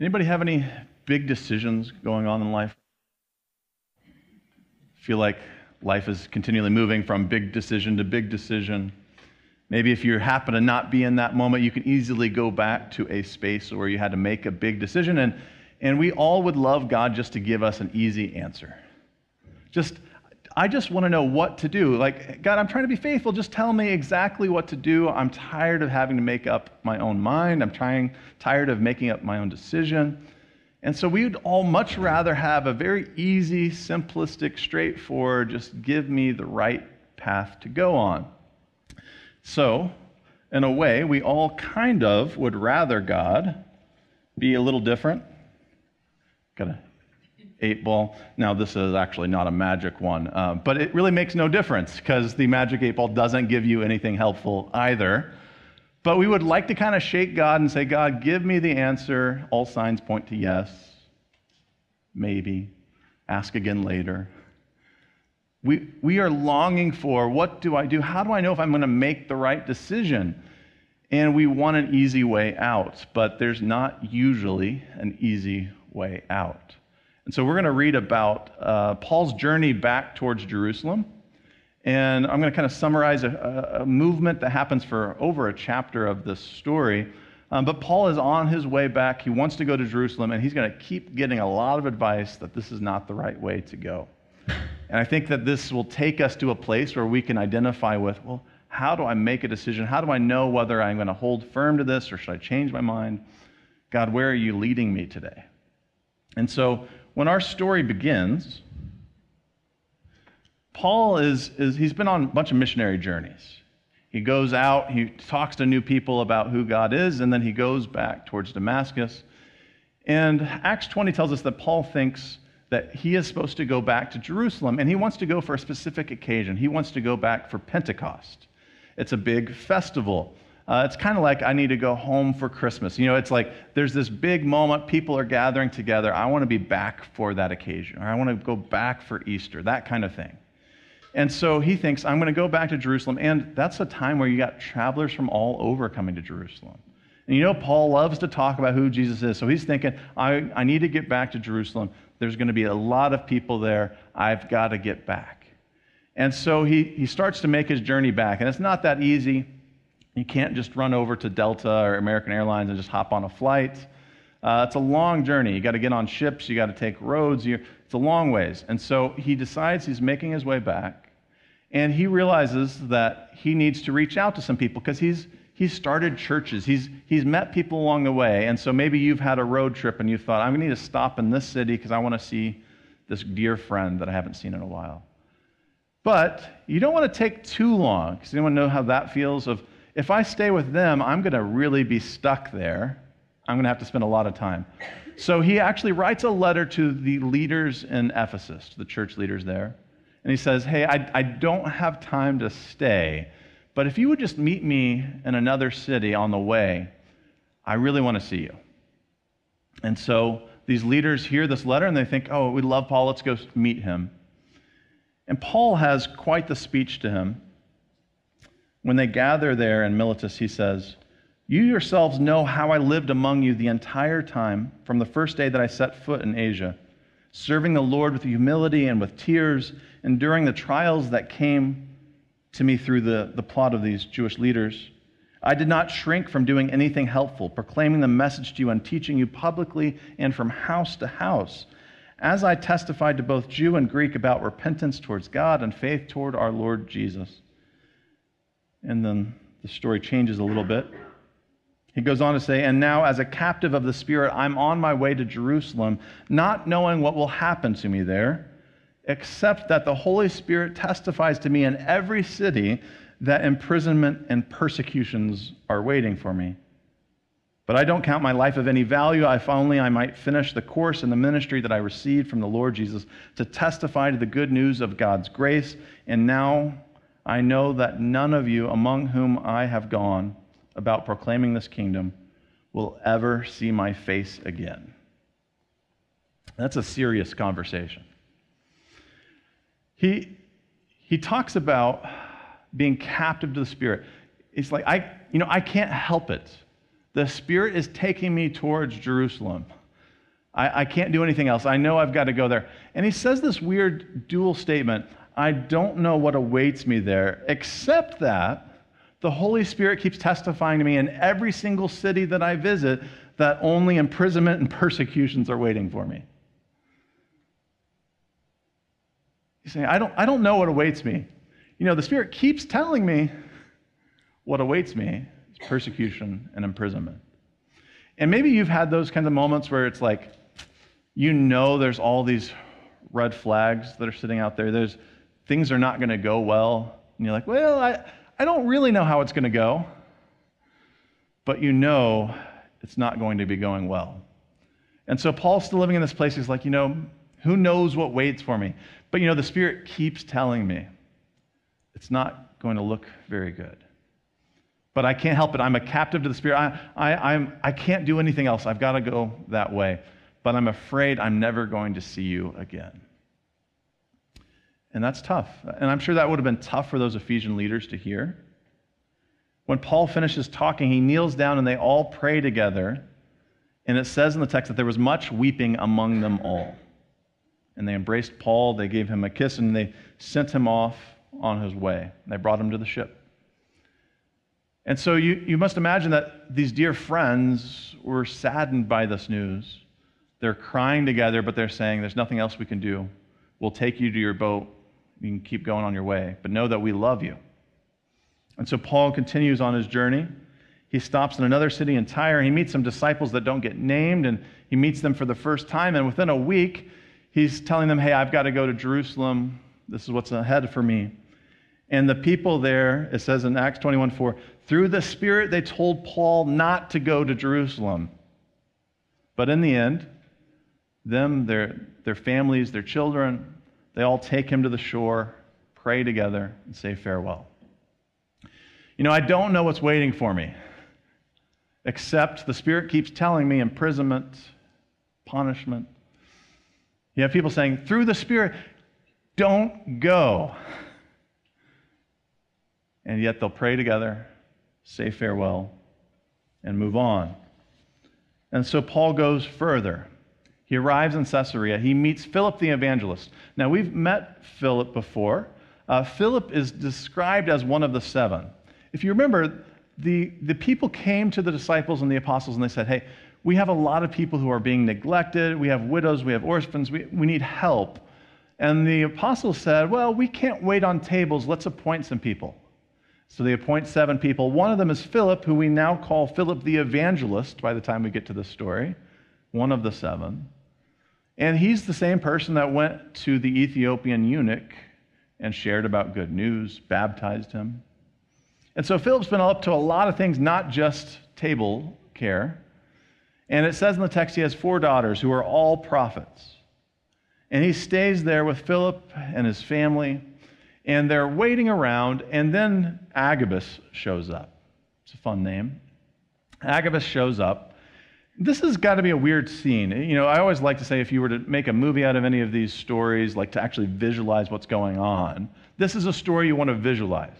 Anybody have any big decisions going on in life? Feel like life is continually moving from big decision to big decision. Maybe if you happen to not be in that moment, you can easily go back to a space where you had to make a big decision. And, and we all would love God just to give us an easy answer. Just, I just want to know what to do. Like, God, I'm trying to be faithful. Just tell me exactly what to do. I'm tired of having to make up my own mind. I'm trying, tired of making up my own decision. And so we would all much rather have a very easy, simplistic, straightforward, just give me the right path to go on. So, in a way, we all kind of would rather God be a little different. Got a eight ball. Now, this is actually not a magic one, uh, but it really makes no difference because the magic eight ball doesn't give you anything helpful either. But we would like to kind of shake God and say, God, give me the answer. All signs point to yes. Maybe. Ask again later. We, we are longing for what do I do? How do I know if I'm going to make the right decision? And we want an easy way out, but there's not usually an easy way out. And so we're going to read about uh, Paul's journey back towards Jerusalem. And I'm going to kind of summarize a, a movement that happens for over a chapter of this story. Um, but Paul is on his way back. He wants to go to Jerusalem, and he's going to keep getting a lot of advice that this is not the right way to go. And I think that this will take us to a place where we can identify with, well, how do I make a decision? How do I know whether I'm going to hold firm to this or should I change my mind? God, where are you leading me today? And so when our story begins, Paul is, is he's been on a bunch of missionary journeys. He goes out, he talks to new people about who God is, and then he goes back towards Damascus. And Acts 20 tells us that Paul thinks that he is supposed to go back to Jerusalem, and he wants to go for a specific occasion. He wants to go back for Pentecost. It's a big festival. Uh, it's kind of like I need to go home for Christmas. You know, it's like there's this big moment, people are gathering together. I want to be back for that occasion, or I want to go back for Easter, that kind of thing. And so he thinks, I'm going to go back to Jerusalem. And that's a time where you got travelers from all over coming to Jerusalem. And you know, Paul loves to talk about who Jesus is. So he's thinking, I, I need to get back to Jerusalem. There's going to be a lot of people there. I've got to get back. And so he, he starts to make his journey back. And it's not that easy. You can't just run over to Delta or American Airlines and just hop on a flight. Uh, it's a long journey. You got to get on ships, you got to take roads. You, it's a long ways. And so he decides he's making his way back. And he realizes that he needs to reach out to some people because he's, he's started churches. He's, he's met people along the way. And so maybe you've had a road trip and you thought, I'm going to need to stop in this city because I want to see this dear friend that I haven't seen in a while. But you don't want to take too long because anyone know how that feels? Of if I stay with them, I'm going to really be stuck there. I'm going to have to spend a lot of time. So he actually writes a letter to the leaders in Ephesus, the church leaders there. And he says, Hey, I, I don't have time to stay. But if you would just meet me in another city on the way, I really want to see you. And so these leaders hear this letter and they think, oh, we love Paul, let's go meet him. And Paul has quite the speech to him. When they gather there in Miletus, he says, You yourselves know how I lived among you the entire time from the first day that I set foot in Asia, serving the Lord with humility and with tears, enduring the trials that came to me through the, the plot of these Jewish leaders. I did not shrink from doing anything helpful, proclaiming the message to you and teaching you publicly and from house to house, as I testified to both Jew and Greek about repentance towards God and faith toward our Lord Jesus. And then the story changes a little bit. He goes on to say, And now, as a captive of the Spirit, I'm on my way to Jerusalem, not knowing what will happen to me there except that the Holy Spirit testifies to me in every city that imprisonment and persecutions are waiting for me. But I don't count my life of any value if only I might finish the course in the ministry that I received from the Lord Jesus to testify to the good news of God's grace. And now I know that none of you among whom I have gone about proclaiming this kingdom will ever see my face again. That's a serious conversation. He, he talks about being captive to the Spirit. It's like, I, you know, I can't help it. The Spirit is taking me towards Jerusalem. I, I can't do anything else. I know I've got to go there. And he says this weird dual statement I don't know what awaits me there, except that the Holy Spirit keeps testifying to me in every single city that I visit that only imprisonment and persecutions are waiting for me. He's saying, I don't, I don't know what awaits me. You know, the Spirit keeps telling me what awaits me is persecution and imprisonment. And maybe you've had those kinds of moments where it's like, you know, there's all these red flags that are sitting out there. There's things are not going to go well. And you're like, well, I, I don't really know how it's going to go. But you know it's not going to be going well. And so Paul's still living in this place. He's like, you know, who knows what waits for me? But you know, the Spirit keeps telling me it's not going to look very good but I can't help it. I'm a captive to the Spirit. I, I, I'm, I can't do anything else. I've got to go that way. But I'm afraid I'm never going to see you again. And that's tough. And I'm sure that would have been tough for those Ephesian leaders to hear. When Paul finishes talking, he kneels down and they all pray together. And it says in the text that there was much weeping among them all. And they embraced Paul, they gave him a kiss, and they sent him off on his way. They brought him to the ship. And so you, you must imagine that these dear friends were saddened by this news. They're crying together, but they're saying, There's nothing else we can do. We'll take you to your boat. You can keep going on your way, but know that we love you. And so Paul continues on his journey. He stops in another city in Tyre. He meets some disciples that don't get named, and he meets them for the first time. And within a week, he's telling them, Hey, I've got to go to Jerusalem. This is what's ahead for me. And the people there, it says in Acts 21 4, through the Spirit, they told Paul not to go to Jerusalem. But in the end, them, their, their families, their children, they all take him to the shore, pray together, and say farewell. You know, I don't know what's waiting for me, except the Spirit keeps telling me imprisonment, punishment. You have people saying, through the Spirit, don't go. And yet they'll pray together say farewell, and move on. And so Paul goes further. He arrives in Caesarea. He meets Philip the evangelist. Now, we've met Philip before. Uh, Philip is described as one of the seven. If you remember, the, the people came to the disciples and the apostles and they said, Hey, we have a lot of people who are being neglected. We have widows, we have orphans, we, we need help. And the apostles said, Well, we can't wait on tables. Let's appoint some people. So they appoint seven people. One of them is Philip, who we now call Philip the evangelist by the time we get to the story, one of the seven. And he's the same person that went to the Ethiopian eunuch and shared about good news, baptized him. And so Philip's been up to a lot of things, not just table care. And it says in the text he has four daughters who are all prophets. And he stays there with Philip and his family and they're waiting around, and then Agabus shows up. It's a fun name. Agabus shows up. This has got to be a weird scene. You know, I always like to say if you were to make a movie out of any of these stories, like to actually visualize what's going on, this is a story you want to visualize.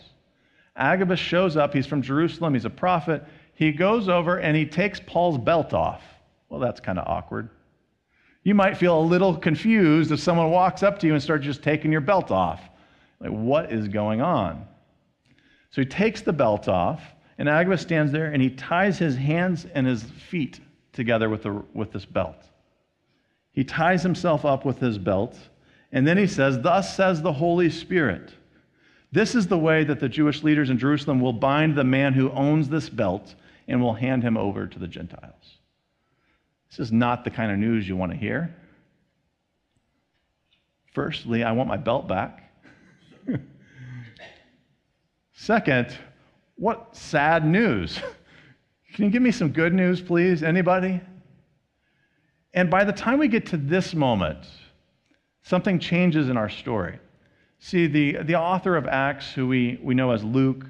Agabus shows up. He's from Jerusalem. He's a prophet. He goes over and he takes Paul's belt off. Well, that's kind of awkward. You might feel a little confused if someone walks up to you and starts just taking your belt off. Like, what is going on? So he takes the belt off, and Agabus stands there and he ties his hands and his feet together with, the, with this belt. He ties himself up with his belt, and then he says, Thus says the Holy Spirit. This is the way that the Jewish leaders in Jerusalem will bind the man who owns this belt and will hand him over to the Gentiles. This is not the kind of news you want to hear. Firstly, I want my belt back. Second, what sad news. Can you give me some good news, please? Anybody? And by the time we get to this moment, something changes in our story. See, the, the author of Acts, who we, we know as Luke,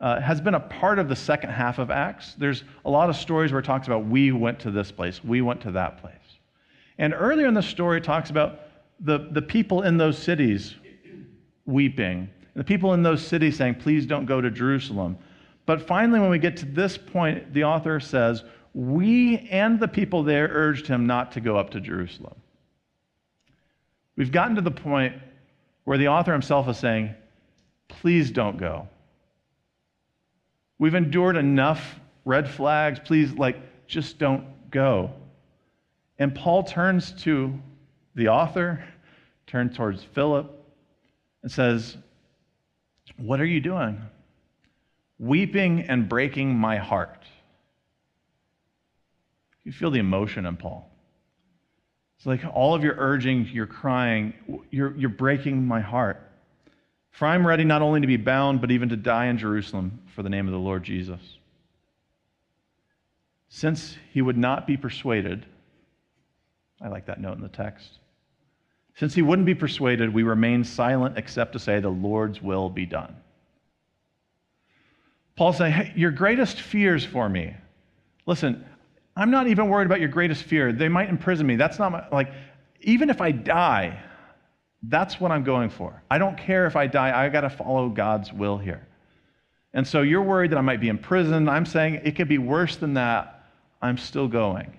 uh, has been a part of the second half of Acts. There's a lot of stories where it talks about we went to this place, we went to that place. And earlier in the story, it talks about the, the people in those cities weeping. The people in those cities saying, Please don't go to Jerusalem. But finally, when we get to this point, the author says, we and the people there urged him not to go up to Jerusalem. We've gotten to the point where the author himself is saying, please don't go. We've endured enough red flags. Please, like, just don't go. And Paul turns to the author, turns towards Philip, and says, What are you doing? Weeping and breaking my heart. You feel the emotion in Paul. It's like all of your urging, you're crying, you're, you're breaking my heart. For I'm ready not only to be bound, but even to die in Jerusalem for the name of the Lord Jesus. Since he would not be persuaded, I like that note in the text. Since he wouldn't be persuaded, we remain silent except to say, The Lord's will be done. Paul saying, hey, Your greatest fears for me. Listen, I'm not even worried about your greatest fear. They might imprison me. That's not my, like, even if I die, that's what I'm going for. I don't care if I die. I got to follow God's will here. And so you're worried that I might be imprisoned. I'm saying it could be worse than that. I'm still going.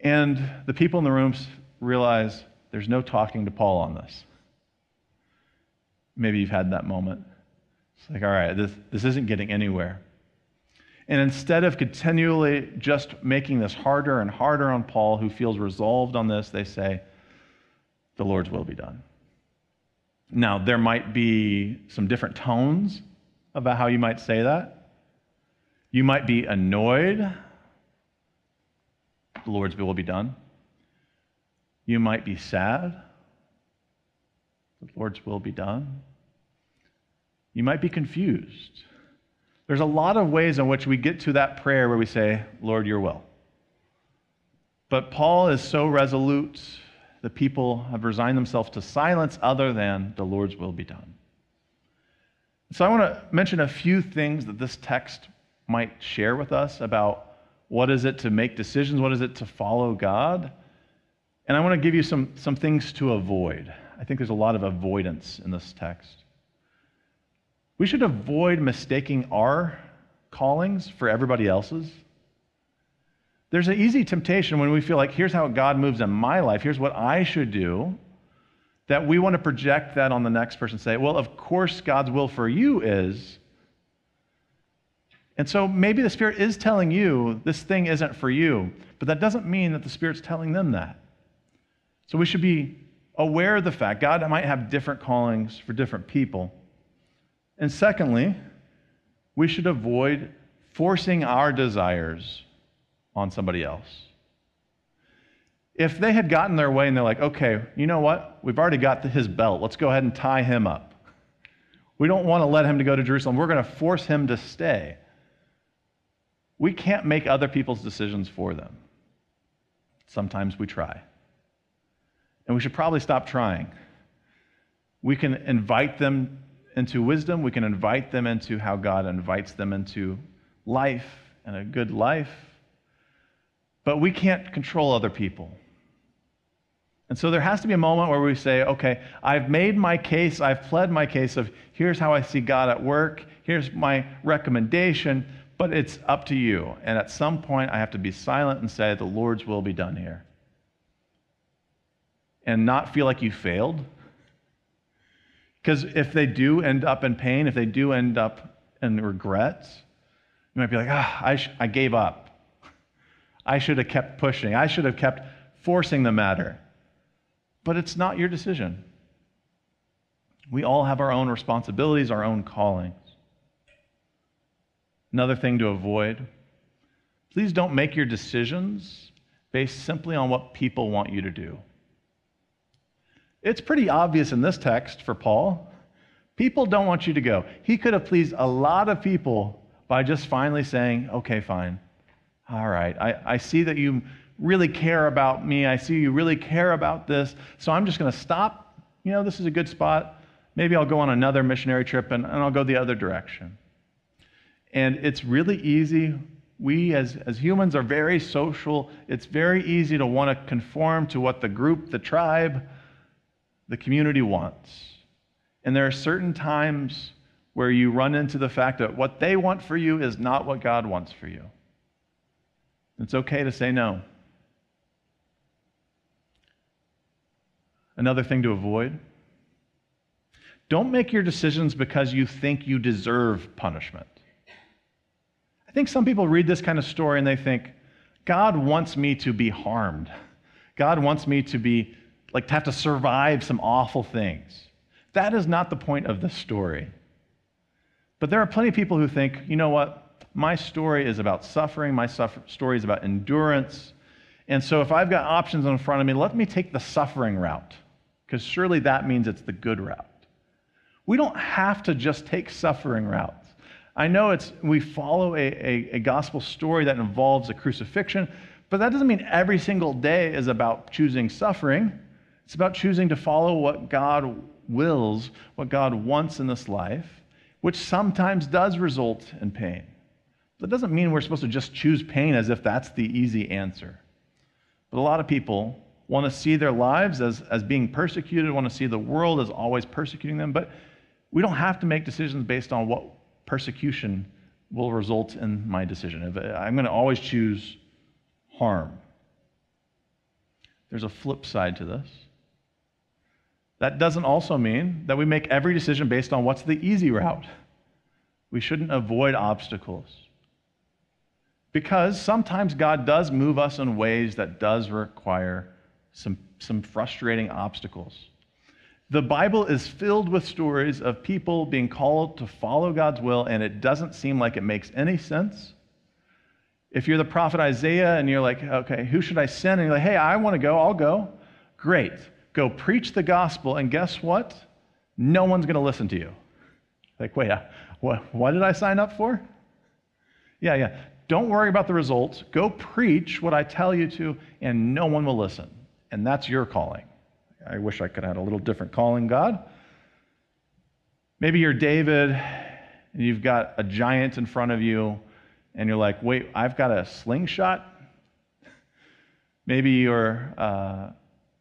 And the people in the rooms realize there's no talking to Paul on this. Maybe you've had that moment. It's like, all right, this, this isn't getting anywhere. And instead of continually just making this harder and harder on Paul, who feels resolved on this, they say, the Lord's will be done. Now, there might be some different tones about how you might say that. You might be annoyed, the Lord's will be done. You might be sad, the Lord's will be done. You might be confused. There's a lot of ways in which we get to that prayer where we say, Lord, your will. But Paul is so resolute, the people have resigned themselves to silence other than the Lord's will be done. So I want to mention a few things that this text might share with us about what is it to make decisions, what is it to follow God. And I want to give you some, some things to avoid. I think there's a lot of avoidance in this text. We should avoid mistaking our callings for everybody else's. There's an easy temptation when we feel like, here's how God moves in my life, here's what I should do, that we want to project that on the next person say, well, of course, God's will for you is. And so maybe the Spirit is telling you this thing isn't for you, but that doesn't mean that the Spirit's telling them that. So we should be aware of the fact God might have different callings for different people. And secondly, we should avoid forcing our desires on somebody else. If they had gotten their way and they're like, okay, you know what? We've already got his belt. Let's go ahead and tie him up. We don't want to let him to go to Jerusalem. We're going to force him to stay. We can't make other people's decisions for them. Sometimes we try. And we should probably stop trying. We can invite them into wisdom. We can invite them into how God invites them into life and a good life. But we can't control other people. And so there has to be a moment where we say, okay, I've made my case, I've pled my case of here's how I see God at work, here's my recommendation, but it's up to you. And at some point, I have to be silent and say, the Lord's will be done here. And not feel like you failed because if they do end up in pain, if they do end up in regrets, you might be like, ah, I, sh- I gave up. I should have kept pushing. I should have kept forcing the matter. But it's not your decision. We all have our own responsibilities, our own callings. Another thing to avoid please don't make your decisions based simply on what people want you to do. It's pretty obvious in this text for Paul. People don't want you to go. He could have pleased a lot of people by just finally saying, okay, fine. All right. I, I see that you really care about me. I see you really care about this. So I'm just going to stop. You know, this is a good spot. Maybe I'll go on another missionary trip and, and I'll go the other direction. And it's really easy. We as, as humans are very social. It's very easy to want to conform to what the group, the tribe, the community wants. And there are certain times where you run into the fact that what they want for you is not what God wants for you. It's okay to say no. Another thing to avoid don't make your decisions because you think you deserve punishment. I think some people read this kind of story and they think, God wants me to be harmed. God wants me to be, like, to have to survive some awful things. That is not the point of the story. But there are plenty of people who think, you know what? My story is about suffering, my suffer- story is about endurance. And so if I've got options in front of me, let me take the suffering route, because surely that means it's the good route. We don't have to just take suffering routes. I know it's we follow a, a, a, gospel story that involves a crucifixion, but that doesn't mean every single day is about choosing suffering. It's about choosing to follow what God wills, what God wants in this life, which sometimes does result in pain. That doesn't mean we're supposed to just choose pain as if that's the easy answer. But a lot of people want to see their lives as, as being persecuted, want to see the world as always persecuting them, but we don't have to make decisions based on what persecution will result in my decision. If uh, I'm going to always choose harm. There's a flip side to this. That doesn't also mean that we make every decision based on what's the easy route. We shouldn't avoid obstacles. Because sometimes God does move us in ways that does require some, some frustrating obstacles. The Bible is filled with stories of people being called to follow God's will, and it doesn't seem like it makes any sense. If you're the prophet Isaiah and you're like, okay, who should I send? And you're like, hey, I want to go, I'll go. Great. Go preach the gospel, and guess what? No one's going to listen to you. Like, wait, uh, what, what did I sign up for? Yeah, yeah. Don't worry about the results. Go preach what I tell you to, and no one will listen. And that's your calling. I wish I could have had a little different calling, God. Maybe you're David and you've got a giant in front of you and you're like, wait, I've got a slingshot. Maybe you're uh,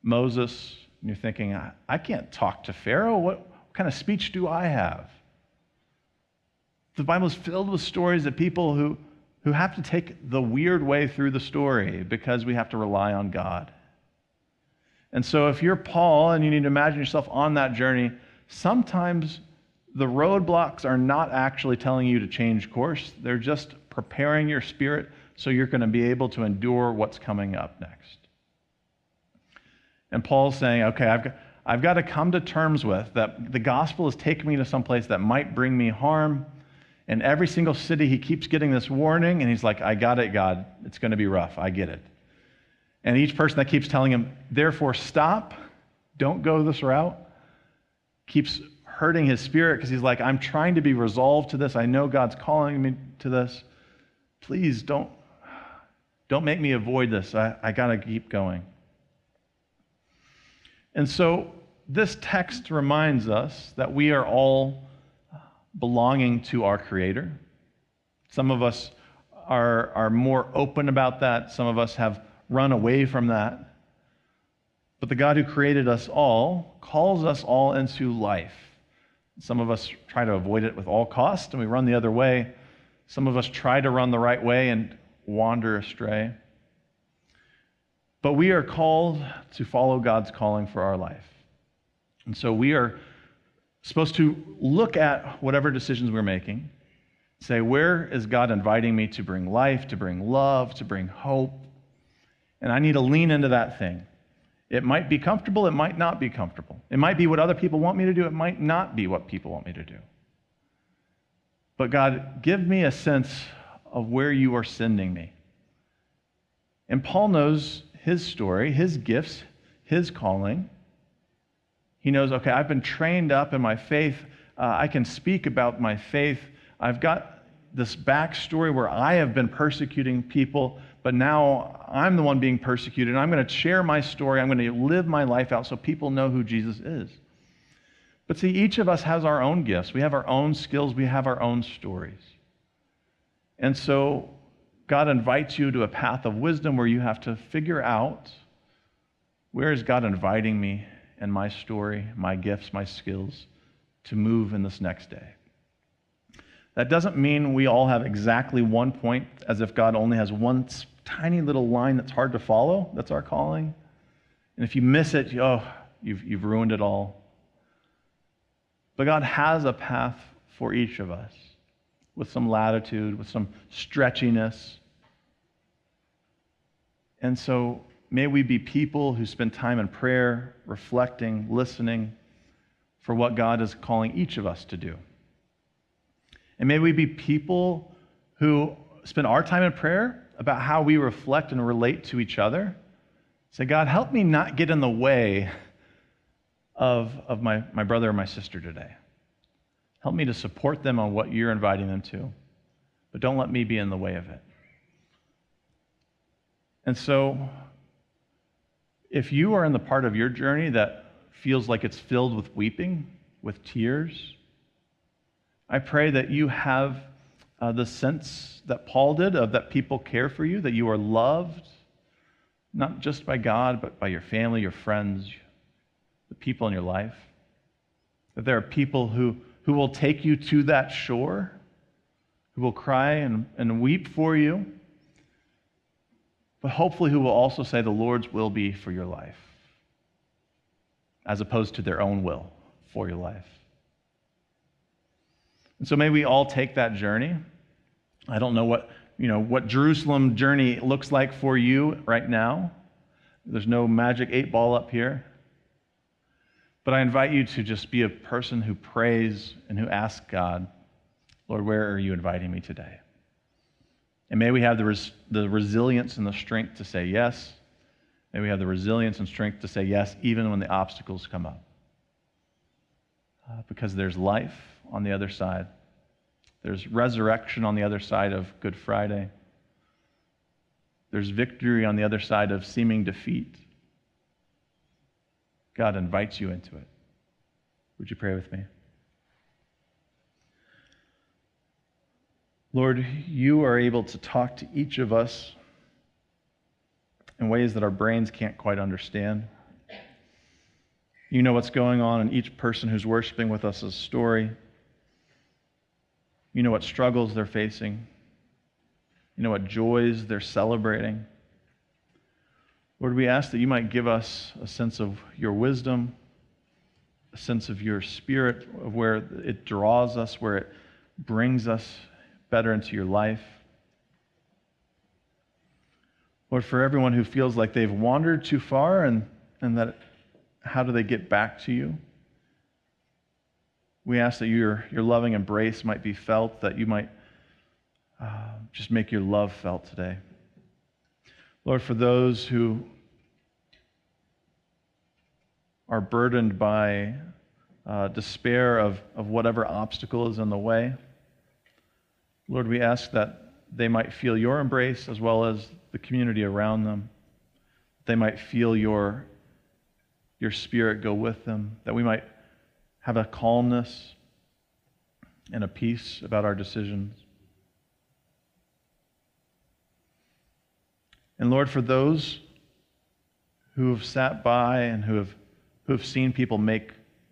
Moses and you're thinking, I, can't talk to Pharaoh. What, what kind of speech do I have? The Bible is filled with stories of people who, who have to take the weird way through the story because we have to rely on God. And so, if you're Paul and you need to imagine yourself on that journey, sometimes the roadblocks are not actually telling you to change course, they're just preparing your spirit so you're going to be able to endure what's coming up next. And Paul's saying, okay, I've got, I've got to come to terms with that the gospel is taking me to some place that might bring me harm. In every single city, he keeps getting this warning, and he's like, I got it, God. It's going to be rough. I get it. And each person that keeps telling him, therefore, stop, don't go this route, keeps hurting his spirit because he's like, I'm trying to be resolved to this. I know God's calling me to this. Please don't, don't make me avoid this. I, I got to keep going. And so this text reminds us that we are all belonging to our Creator. Some of us are, are more open about that, some of us have run away from that. But the God who created us all calls us all into life. Some of us try to avoid it with all costs and we run the other way. Some of us try to run the right way and wander astray. But we are called to follow God's calling for our life. And so we are supposed to look at whatever decisions we're making, say, where is God inviting me to bring life, to bring love, to bring hope, and I need to lean into that thing. It might be comfortable, it might not be comfortable. It might be what other people want me to do, it might not be what people want me to do. But God, give me a sense of where you are sending me. And Paul knows his story, his gifts, his calling. He knows, okay, I've been trained up in my faith. Uh, I can speak about my faith. I've got this backstory where I have been persecuting people but now I'm the one being persecuted. I'm going to share my story. I'm going to live my life out so people know who Jesus is. But see, each of us has our own gifts. We have our own skills. We have our own stories. And so God invites you to a path of wisdom where you have to figure out where is God inviting me and my story, my gifts, my skills to move in this next day. That doesn't mean we all have exactly one point, as if God only has one tiny little line that's hard to follow. That's our calling. And if you miss it, oh, you've, you've ruined it all. But God has a path for each of us with some latitude, with some stretchiness. And so may we be people who spend time in prayer, reflecting, listening for what God is calling each of us to do. And may we be people who spend our time in prayer about how we reflect and relate to each other. Say, God, help me not get in the way of, of my, my brother or my sister today. Help me to support them on what you're inviting them to, but don't let me be in the way of it. And so, if you are in the part of your journey that feels like it's filled with weeping, with tears, I pray that you have uh, the sense that Paul did of that people care for you, that you are loved, not just by God, but by your family, your friends, the people in your life. That there are people who, who will take you to that shore, who will cry and, and weep for you, but hopefully who will also say, The Lord's will be for your life, as opposed to their own will for your life. And so may we all take that journey. I don't know what, you know, what Jerusalem journey looks like for you right now. There's no magic eight ball up here. But I invite you to just be a person who prays and who asks God, Lord, where are you inviting me today? And may we have the, res- the resilience and the strength to say yes. May we have the resilience and strength to say yes, even when the obstacles come up. Uh, because there's life on the other side. There's resurrection on the other side of Good Friday. There's victory on the other side of seeming defeat. God invites you into it. Would you pray with me? Lord, you are able to talk to each of us in ways that our brains can't quite understand. You know what's going on in each person who's worshiping with us' is a story. You know what struggles they're facing. You know what joys they're celebrating. Lord, we ask that you might give us a sense of your wisdom, a sense of your spirit, of where it draws us, where it brings us better into your life. Lord, for everyone who feels like they've wandered too far and, and that how do they get back to you? We ask that your, your loving embrace might be felt, that you might uh, just make your love felt today. Lord, for those who are burdened by uh, despair of, of whatever obstacle is in the way, Lord, we ask that they might feel your embrace as well as the community around them. They might feel your, your spirit go with them, that we might have a calmness and a peace about our decisions. And Lord, for those who have sat by and who have, who have seen people make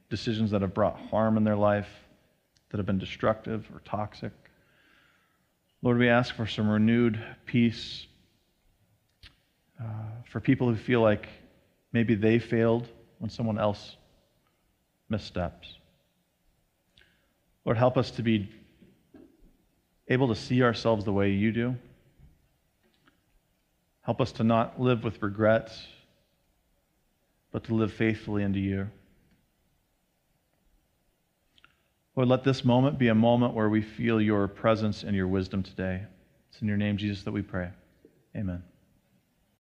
decisions that have brought harm in their life, that have been destructive or toxic, Lord, we ask for some renewed peace uh, for people who feel like maybe they failed when someone else missteps. Lord, help us to be able to see ourselves the way you do. Help us to not live with regrets, but to live faithfully into you. Lord, let this moment be a moment where we feel your presence and your wisdom today. It's in your name, Jesus, that we pray. Amen.